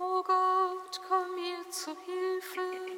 O Gott, komm mir zu Hilfe.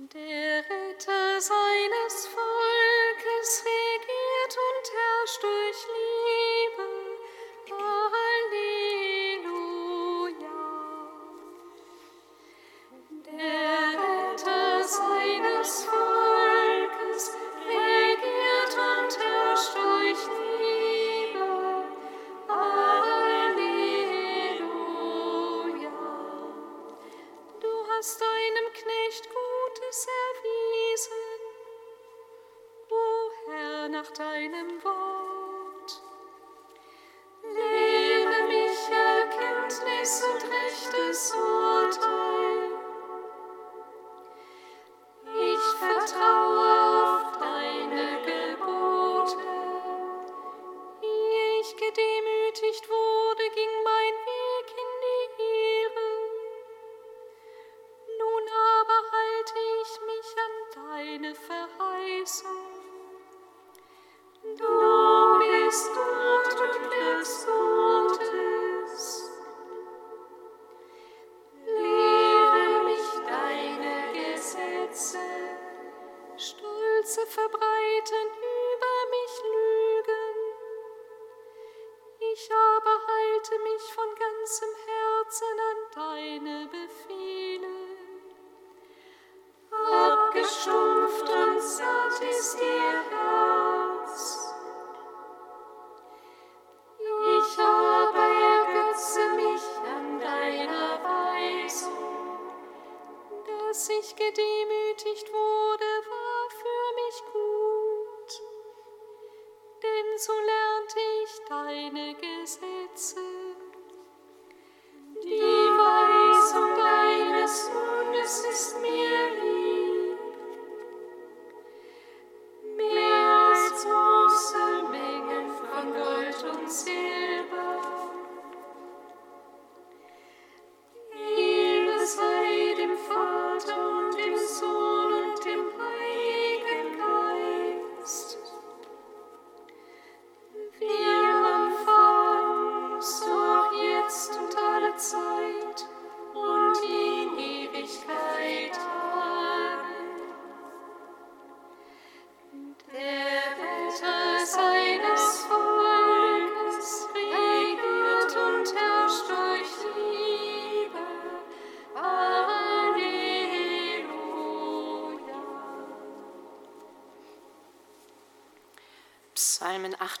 Der Retter seines Volkes regiert und herrscht durch nach deinem Wort. Gesetze verbreitet.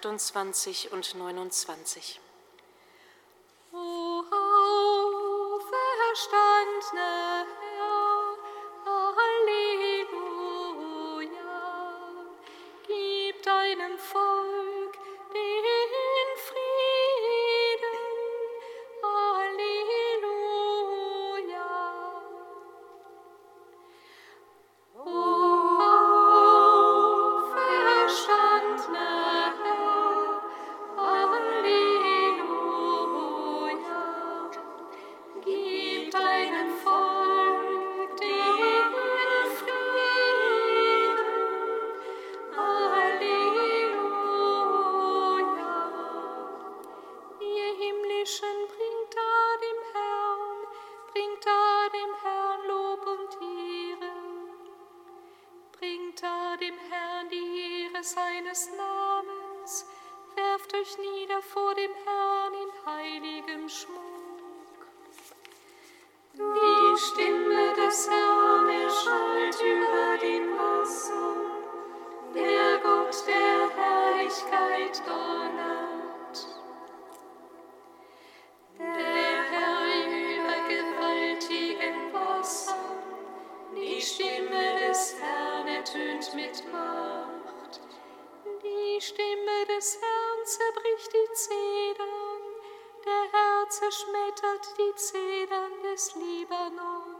Psalmen 28 und 29. O auferstandene Herr, Halleluja, gib deinem Volk Namens, werft euch nieder vor dem Herrn in heiligem Schmuck. Die Stimme des Herrn erschallt über den Wassern, der Gott der Herrlichkeit donnert. Der Herr über gewaltigen Wassern, die Stimme des Herrn ertönt mit Macht. Die Stimme des Herrn zerbricht die Zedern, der Herr zerschmettert die Zedern des Libanon.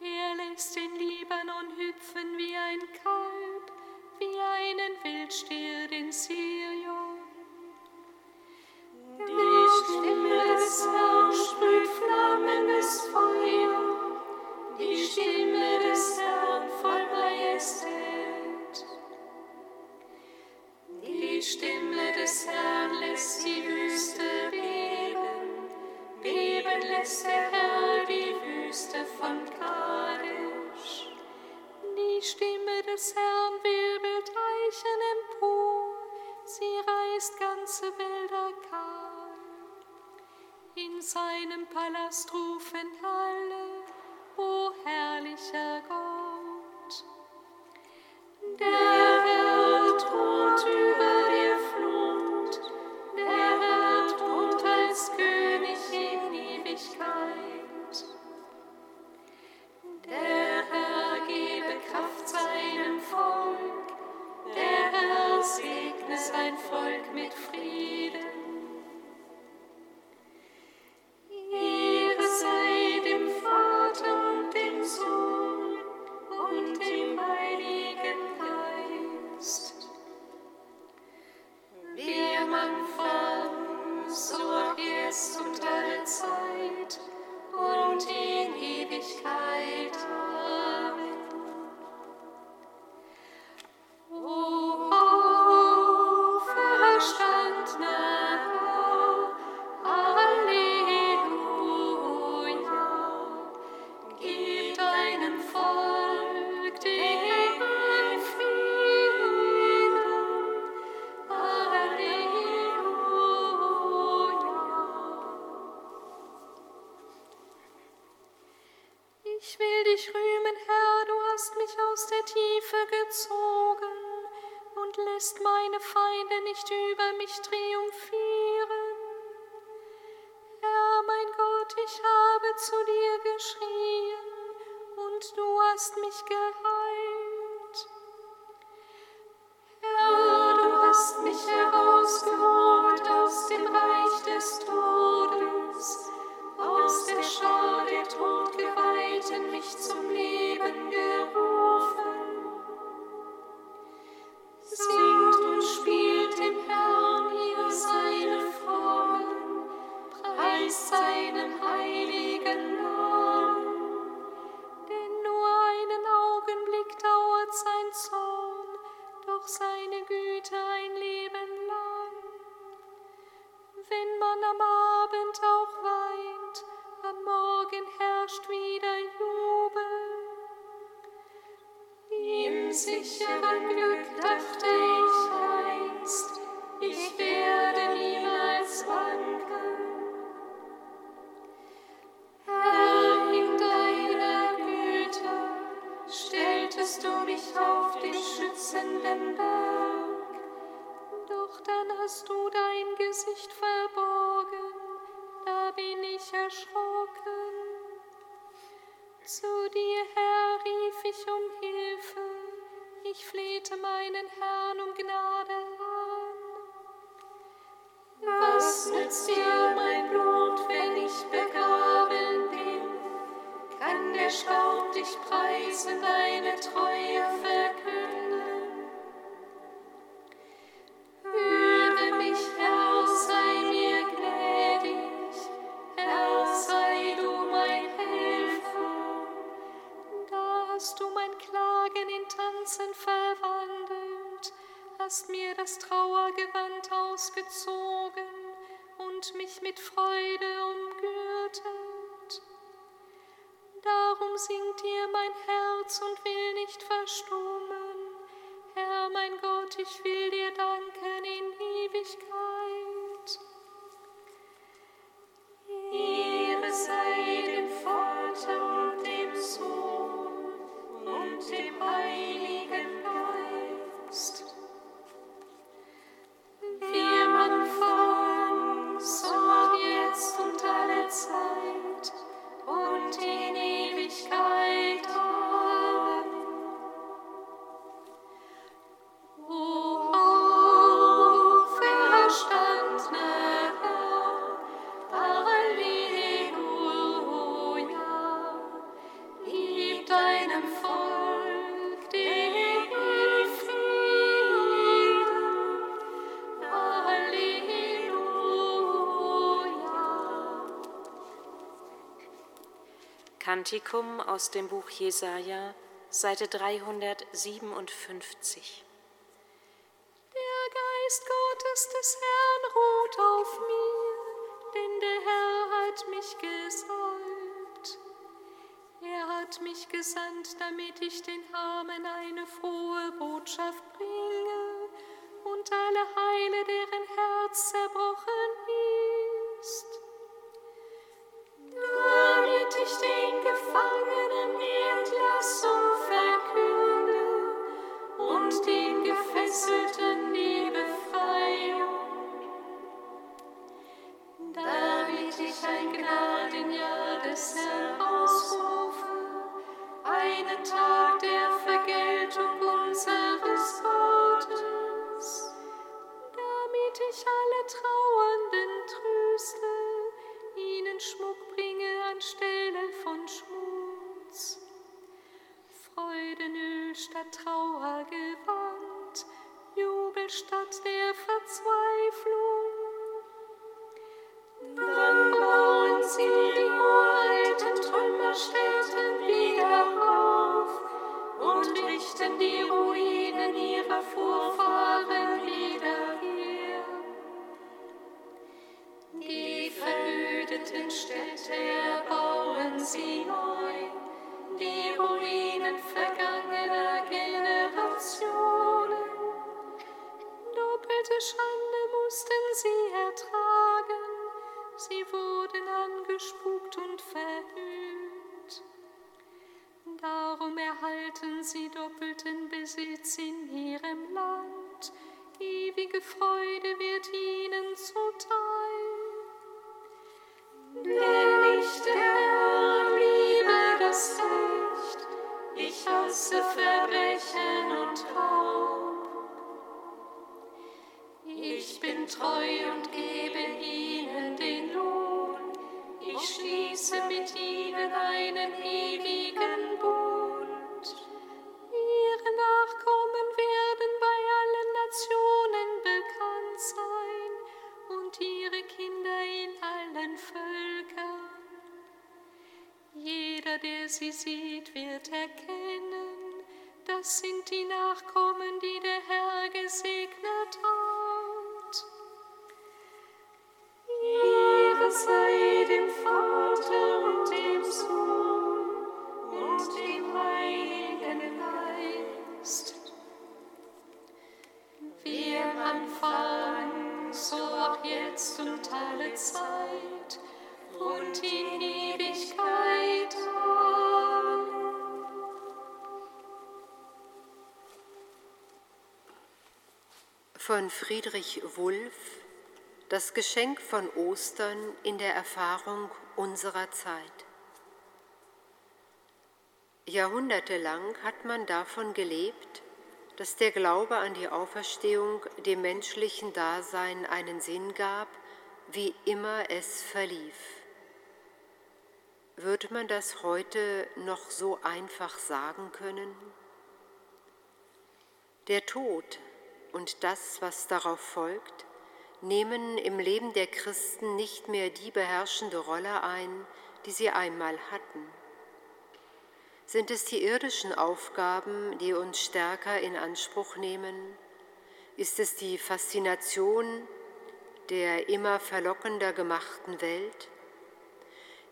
Er lässt den Libanon hüpfen wie ein Kalb, wie einen Wildstier den Sirion. Die Stimme des Herrn sprüht seinem Palast rufen alle, o herrlicher Gott. Ich will dich rühmen, Herr, du hast mich aus der Tiefe gezogen und lässt meine Feinde nicht über mich triumphieren. Herr, mein Gott, ich habe zu dir geschrien und du hast mich geheilt. Kirche war Glück, dachte Tanzen verwandelt, hast mir das Trauergewand ausgezogen. mich mit Freude umgürtet. Darum singt dir mein Herz und will nicht verstummen. Herr, mein Gott, ich will Kantikum aus dem Buch Jesaja, Seite 357. Der Geist Gottes des Herrn ruht auf mir, denn der Herr hat mich gesalbt. Er hat mich gesandt, damit ich den Armen eine frohe Botschaft bringe und alle heile, deren Herz zerbrochen ist. Stadt der ewige Freude wird ihnen zuteil. Denn ich, der Herr, liebe das Recht, ich hasse Verbrechen und Raub. Ich bin treu und gebe ihnen den Lohn, ich schließe mit ihnen einen ewigen Bund. Jeder, der sie sieht, wird erkennen, das sind die Nachkommen, die der Herr gesegnet hat. Ehre sei dem Vater von Friedrich Wulff das Geschenk von Ostern in der Erfahrung unserer Zeit. Jahrhundertelang hat man davon gelebt, dass der Glaube an die Auferstehung dem menschlichen Dasein einen Sinn gab, wie immer es verlief. Würde man das heute noch so einfach sagen können? Der Tod und das, was darauf folgt, nehmen im Leben der Christen nicht mehr die beherrschende Rolle ein, die sie einmal hatten. Sind es die irdischen Aufgaben, die uns stärker in Anspruch nehmen? Ist es die Faszination der immer verlockender gemachten Welt?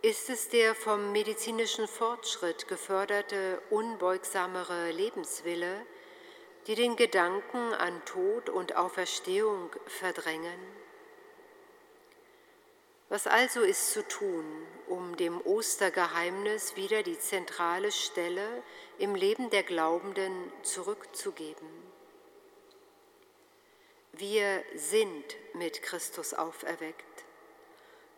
Ist es der vom medizinischen Fortschritt geförderte, unbeugsamere Lebenswille, die den Gedanken an Tod und Auferstehung verdrängen? Was also ist zu tun, um dem Ostergeheimnis wieder die zentrale Stelle im Leben der Glaubenden zurückzugeben? Wir sind mit Christus auferweckt.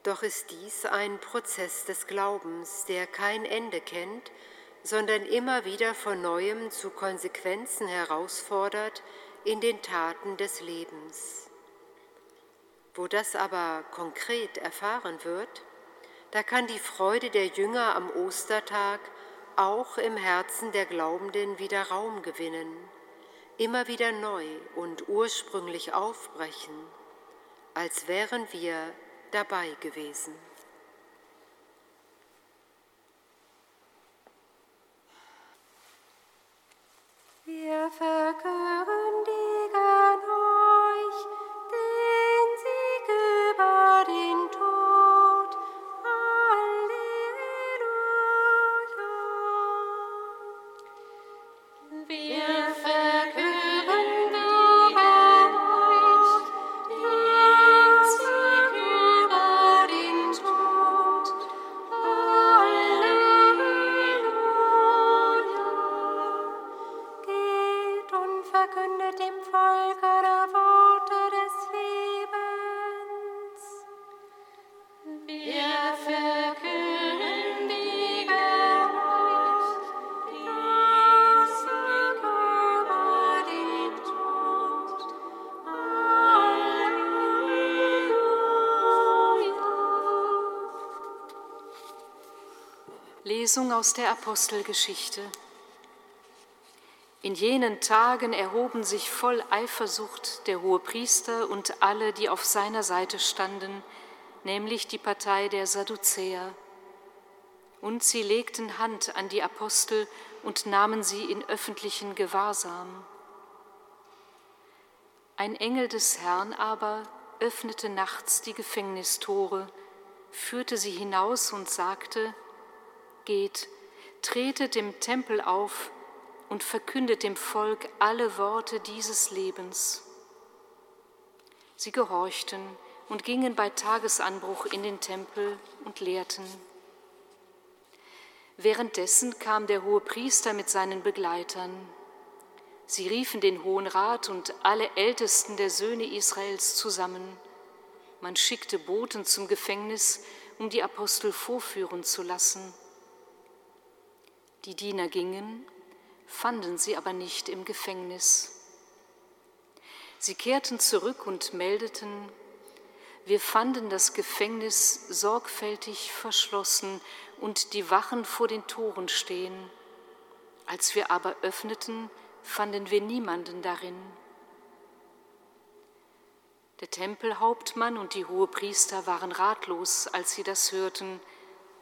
Doch ist dies ein Prozess des Glaubens, der kein Ende kennt, sondern immer wieder von neuem zu Konsequenzen herausfordert in den Taten des Lebens. Wo das aber konkret erfahren wird, da kann die Freude der Jünger am Ostertag auch im Herzen der Glaubenden wieder Raum gewinnen, immer wieder neu und ursprünglich aufbrechen, als wären wir dabei gewesen. Wir vergören Lesung aus der Apostelgeschichte. In jenen Tagen erhoben sich voll Eifersucht der Hohepriester und alle, die auf seiner Seite standen, nämlich die Partei der Sadduzäer. Und sie legten Hand an die Apostel und nahmen sie in öffentlichen Gewahrsam. Ein Engel des Herrn aber öffnete nachts die Gefängnistore, führte sie hinaus und sagte, Geht, tretet im Tempel auf und verkündet dem Volk alle Worte dieses Lebens. Sie gehorchten und gingen bei Tagesanbruch in den Tempel und lehrten. Währenddessen kam der hohe Priester mit seinen Begleitern. Sie riefen den Hohen Rat und alle Ältesten der Söhne Israels zusammen. Man schickte Boten zum Gefängnis, um die Apostel vorführen zu lassen. Die Diener gingen, fanden sie aber nicht im Gefängnis. Sie kehrten zurück und meldeten, wir fanden das Gefängnis sorgfältig verschlossen und die Wachen vor den Toren stehen. Als wir aber öffneten, fanden wir niemanden darin. Der Tempelhauptmann und die Hohepriester waren ratlos, als sie das hörten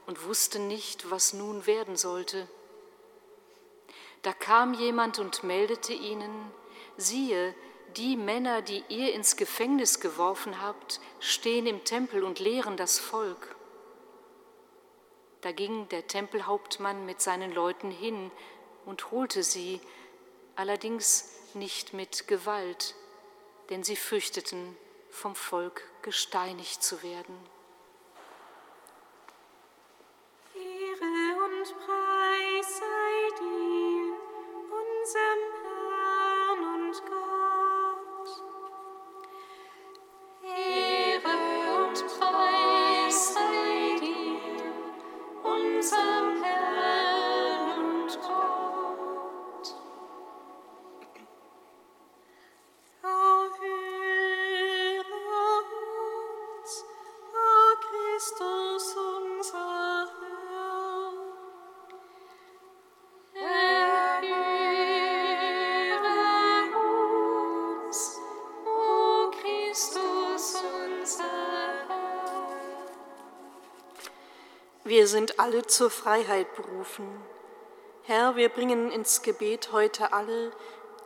und wussten nicht, was nun werden sollte. Da kam jemand und meldete ihnen, siehe, die Männer, die ihr ins Gefängnis geworfen habt, stehen im Tempel und lehren das Volk. Da ging der Tempelhauptmann mit seinen Leuten hin und holte sie, allerdings nicht mit Gewalt, denn sie fürchteten, vom Volk gesteinigt zu werden. Sind alle zur Freiheit berufen. Herr, wir bringen ins Gebet heute alle,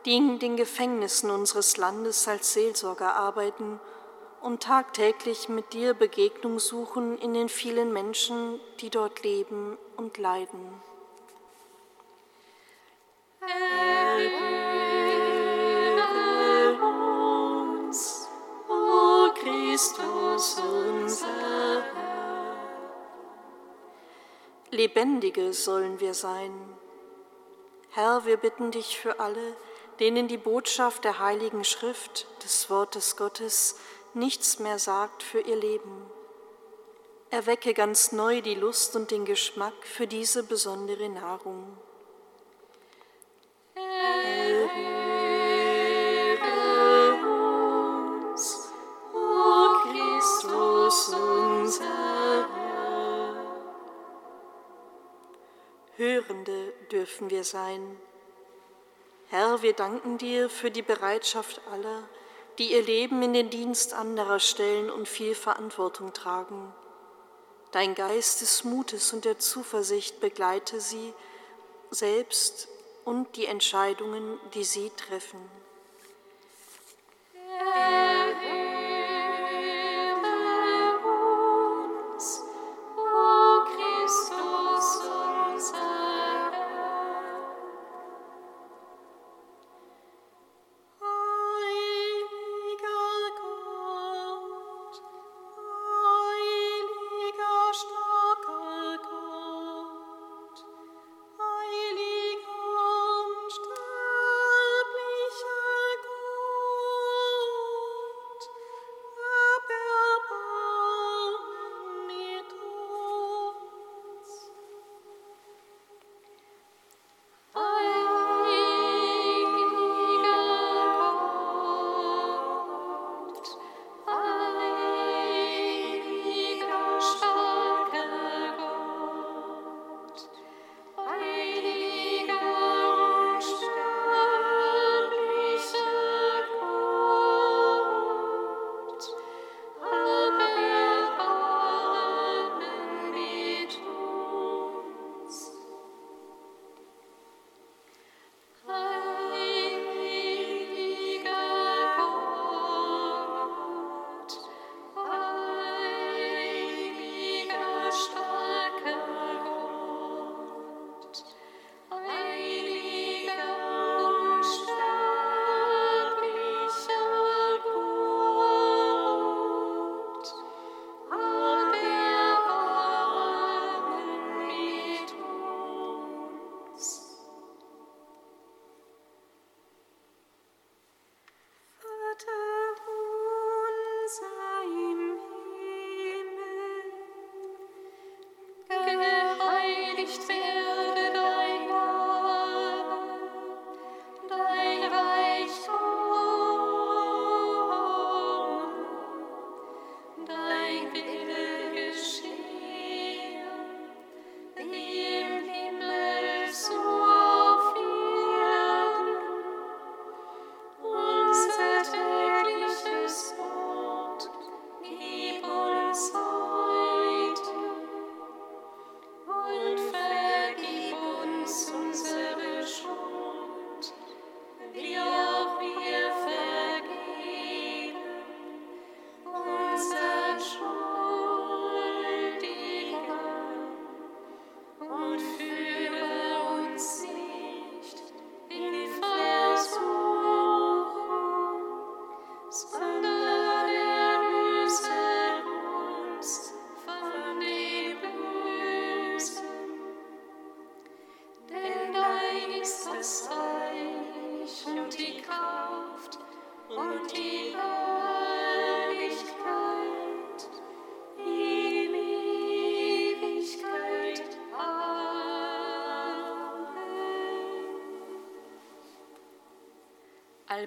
die in den Gefängnissen unseres Landes als Seelsorger arbeiten und tagtäglich mit dir Begegnung suchen in den vielen Menschen, die dort leben und leiden. Erhöre uns, o Christus, unser Lebendige sollen wir sein. Herr, wir bitten dich für alle, denen die Botschaft der heiligen Schrift, des Wortes Gottes, nichts mehr sagt für ihr Leben. Erwecke ganz neu die Lust und den Geschmack für diese besondere Nahrung. Erhöre Hörende dürfen wir sein. Herr, wir danken dir für die Bereitschaft aller, die ihr Leben in den Dienst anderer stellen und viel Verantwortung tragen. Dein Geist des Mutes und der Zuversicht begleite sie selbst und die Entscheidungen, die sie treffen.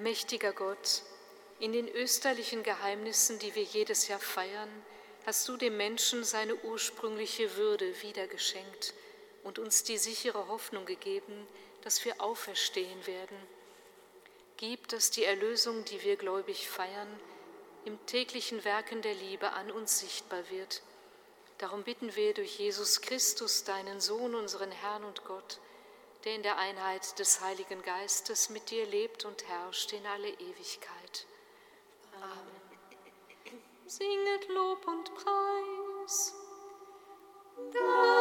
Allmächtiger Gott, in den österlichen Geheimnissen, die wir jedes Jahr feiern, hast du dem Menschen seine ursprüngliche Würde wiedergeschenkt und uns die sichere Hoffnung gegeben, dass wir auferstehen werden. Gib, dass die Erlösung, die wir gläubig feiern, im täglichen Werken der Liebe an uns sichtbar wird. Darum bitten wir durch Jesus Christus, deinen Sohn, unseren Herrn und Gott, der in der Einheit des Heiligen Geistes mit dir lebt und herrscht in alle Ewigkeit. Amen. Singet Lob und Preis. Da